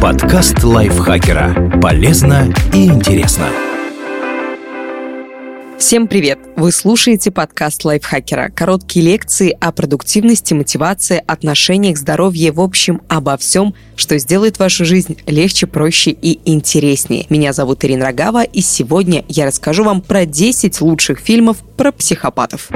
Подкаст лайфхакера. Полезно и интересно. Всем привет! Вы слушаете подкаст лайфхакера. Короткие лекции о продуктивности, мотивации, отношениях, здоровье, в общем, обо всем, что сделает вашу жизнь легче, проще и интереснее. Меня зовут Ирина Рогава, и сегодня я расскажу вам про 10 лучших фильмов про психопатов.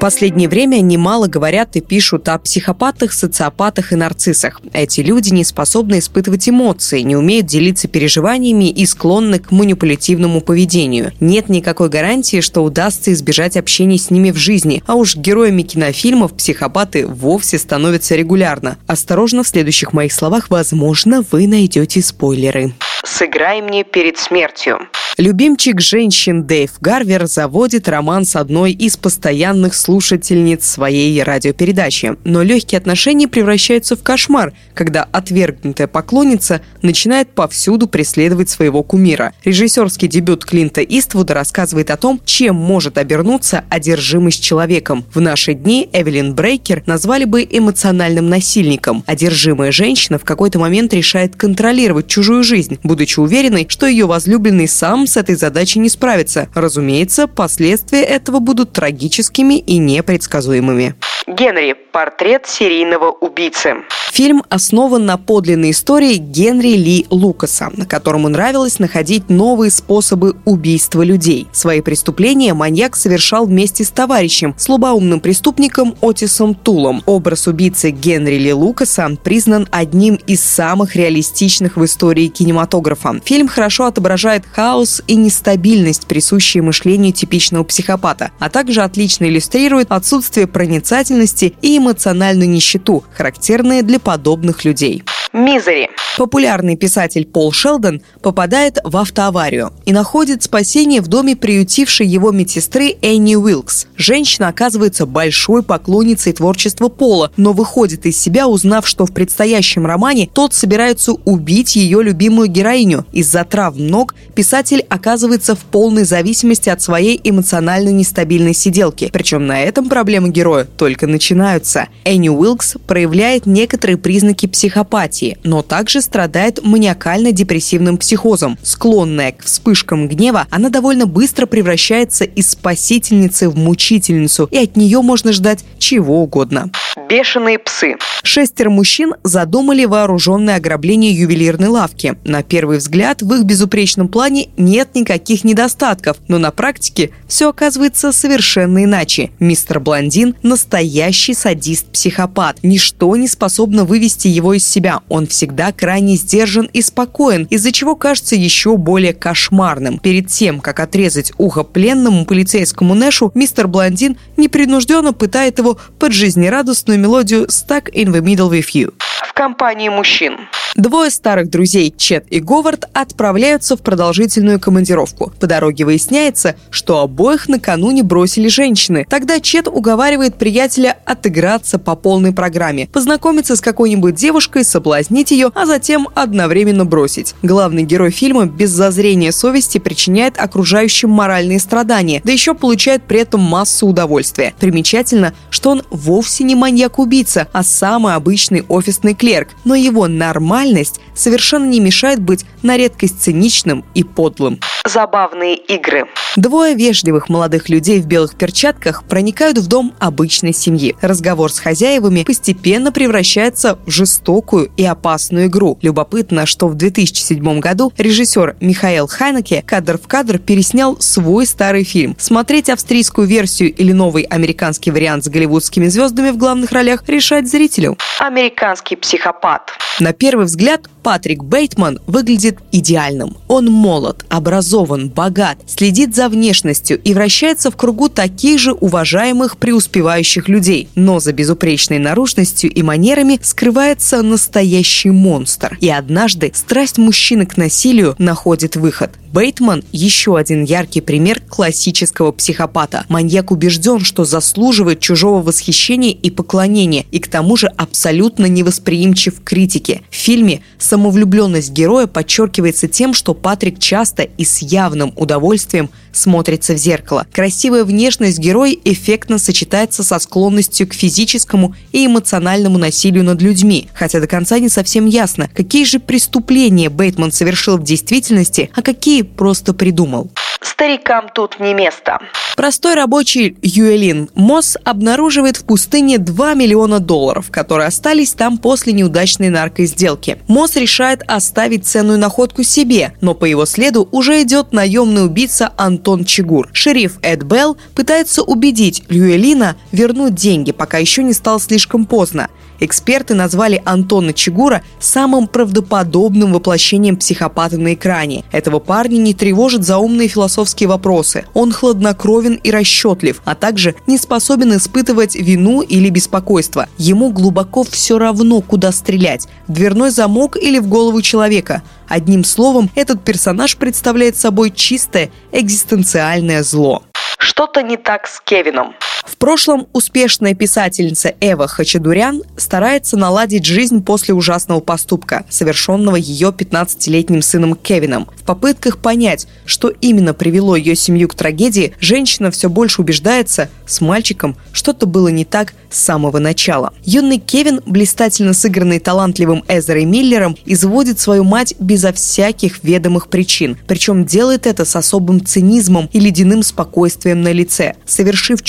Последнее время немало говорят и пишут о психопатах, социопатах и нарциссах. Эти люди не способны испытывать эмоции, не умеют делиться переживаниями и склонны к манипулятивному поведению. Нет никакой гарантии, что удастся избежать общения с ними в жизни, а уж героями кинофильмов психопаты вовсе становятся регулярно. Осторожно, в следующих моих словах, возможно, вы найдете спойлеры. «Сыграй мне перед смертью». Любимчик женщин Дэйв Гарвер заводит роман с одной из постоянных слушательниц своей радиопередачи. Но легкие отношения превращаются в кошмар, когда отвергнутая поклонница начинает повсюду преследовать своего кумира. Режиссерский дебют Клинта Иствуда рассказывает о том, чем может обернуться одержимость человеком. В наши дни Эвелин Брейкер назвали бы эмоциональным насильником. Одержимая женщина в какой-то момент решает контролировать чужую жизнь, будучи уверенной, что ее возлюбленный сам с этой задачей не справится. Разумеется, последствия этого будут трагическими и непредсказуемыми. Генри. Портрет серийного убийцы. Фильм основан на подлинной истории Генри Ли Лукаса, на которому нравилось находить новые способы убийства людей. Свои преступления маньяк совершал вместе с товарищем, слабоумным преступником Отисом Тулом. Образ убийцы Генри Ли Лукаса признан одним из самых реалистичных в истории кинематографа. Фильм хорошо отображает хаос и нестабильность, присущие мышлению типичного психопата, а также отлично иллюстрирует отсутствие проницательности и эмоциональную нищету, характерные для подобных людей. Мизери. Популярный писатель Пол Шелдон попадает в автоаварию и находит спасение в доме приютившей его медсестры Энни Уилкс. Женщина оказывается большой поклонницей творчества Пола, но выходит из себя, узнав, что в предстоящем романе тот собирается убить ее любимую героиню. Из-за травм ног писатель оказывается в полной зависимости от своей эмоционально нестабильной сиделки. Причем на этом проблемы героя только начинаются. Энни Уилкс проявляет некоторые признаки психопатии, но также страдает маниакально-депрессивным психозом. Склонная к вспышкам гнева, она довольно быстро превращается из спасительницы в мучительницу, и от нее можно ждать чего угодно. Бешеные псы. Шестеро мужчин задумали вооруженное ограбление ювелирной лавки. На первый взгляд в их безупречном плане нет никаких недостатков, но на практике все оказывается совершенно иначе. Мистер Блондин – настоящий садист-психопат. Ничто не способно вывести его из себя. Он всегда крайне сдержан и спокоен, из-за чего кажется еще более кошмарным. Перед тем, как отрезать ухо пленному полицейскому Нэшу, мистер Блондин непринужденно пытает его под жизнерадостную мелодию «Stuck in the middle with you» компании мужчин. Двое старых друзей, Чет и Говард, отправляются в продолжительную командировку. По дороге выясняется, что обоих накануне бросили женщины. Тогда Чет уговаривает приятеля отыграться по полной программе, познакомиться с какой-нибудь девушкой, соблазнить ее, а затем одновременно бросить. Главный герой фильма без зазрения совести причиняет окружающим моральные страдания, да еще получает при этом массу удовольствия. Примечательно, что он вовсе не маньяк-убийца, а самый обычный офисный клерк, но его нормальность совершенно не мешает быть на редкость циничным и подлым. Забавные игры. Двое вежливых молодых людей в белых перчатках проникают в дом обычной семьи. Разговор с хозяевами постепенно превращается в жестокую и опасную игру. Любопытно, что в 2007 году режиссер Михаил Хайнеке кадр в кадр переснял свой старый фильм. Смотреть австрийскую версию или новый американский вариант с голливудскими звездами в главных ролях решать зрителю. Американский психопат. На первый взгляд Патрик Бейтман выглядит идеальным. Он молод, образован, богат, следит за внешностью и вращается в кругу таких же уважаемых преуспевающих людей. Но за безупречной наружностью и манерами скрывается настоящий монстр. И однажды страсть мужчины к насилию находит выход. Бейтман – еще один яркий пример классического психопата. Маньяк убежден, что заслуживает чужого восхищения и поклонения, и к тому же абсолютно невосприимчив к критике. В фильме самовлюбленность героя подчеркивается тем, что Патрик часто и с явным удовольствием смотрится в зеркало. Красивая внешность героя эффектно сочетается со склонностью к физическому и эмоциональному насилию над людьми, хотя до конца не совсем ясно, какие же преступления Бейтман совершил в действительности, а какие просто придумал. Старикам тут не место. Простой рабочий Юэлин Мосс обнаруживает в пустыне 2 миллиона долларов, которые остались там после неудачной наркосделки. Мосс решает оставить ценную находку себе, но по его следу уже идет наемный убийца Антон Чигур. Шериф Эд Белл пытается убедить Юэлина вернуть деньги, пока еще не стало слишком поздно. Эксперты назвали Антона Чигура самым правдоподобным воплощением психопата на экране. Этого парня не тревожат заумные философские вопросы. Он хладнокровен и расчетлив, а также не способен испытывать вину или беспокойство. Ему глубоко все равно, куда стрелять – в дверной замок или в голову человека. Одним словом, этот персонаж представляет собой чистое экзистенциальное зло. Что-то не так с Кевином. В прошлом успешная писательница Эва Хачадурян старается наладить жизнь после ужасного поступка, совершенного ее 15-летним сыном Кевином. В попытках понять, что именно привело ее семью к трагедии, женщина все больше убеждается, с мальчиком что-то было не так с самого начала. Юный Кевин, блистательно сыгранный талантливым Эзерой Миллером, изводит свою мать безо всяких ведомых причин. Причем делает это с особым цинизмом и ледяным спокойствием на лице. Совершив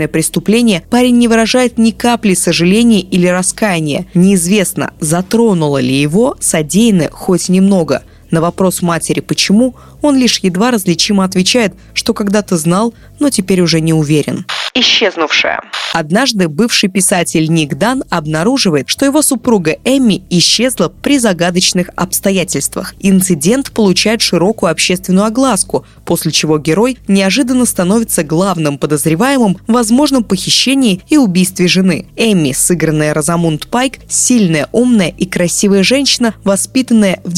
чудовищное преступление, парень не выражает ни капли сожаления или раскаяния. Неизвестно, затронуло ли его содеянное хоть немного. На вопрос матери «почему?» он лишь едва различимо отвечает, что когда-то знал, но теперь уже не уверен. Исчезнувшая. Однажды бывший писатель Ник Дан обнаруживает, что его супруга Эмми исчезла при загадочных обстоятельствах. Инцидент получает широкую общественную огласку, после чего герой неожиданно становится главным подозреваемым в возможном похищении и убийстве жены. Эмми, сыгранная Розамунд Пайк, сильная, умная и красивая женщина, воспитанная в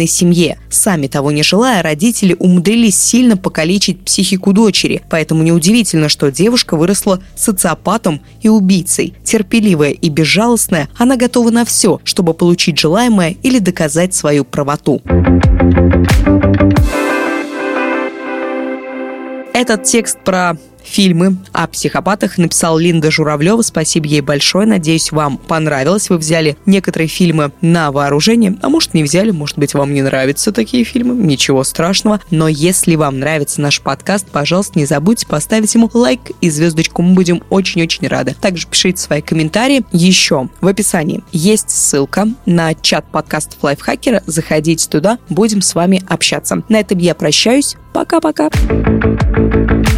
дисфункциональной семье. Сами того не желая, родители умудрились сильно покалечить психику дочери, поэтому неудивительно, что девушка выросла социопатом и убийцей. Терпеливая и безжалостная, она готова на все, чтобы получить желаемое или доказать свою правоту. Этот текст про фильмы о психопатах написал Линда Журавлева. Спасибо ей большое. Надеюсь, вам понравилось. Вы взяли некоторые фильмы на вооружение. А может, не взяли. Может быть, вам не нравятся такие фильмы. Ничего страшного. Но если вам нравится наш подкаст, пожалуйста, не забудьте поставить ему лайк и звездочку. Мы будем очень-очень рады. Также пишите свои комментарии. Еще в описании есть ссылка на чат подкастов Лайфхакера. Заходите туда. Будем с вами общаться. На этом я прощаюсь. Пока-пока.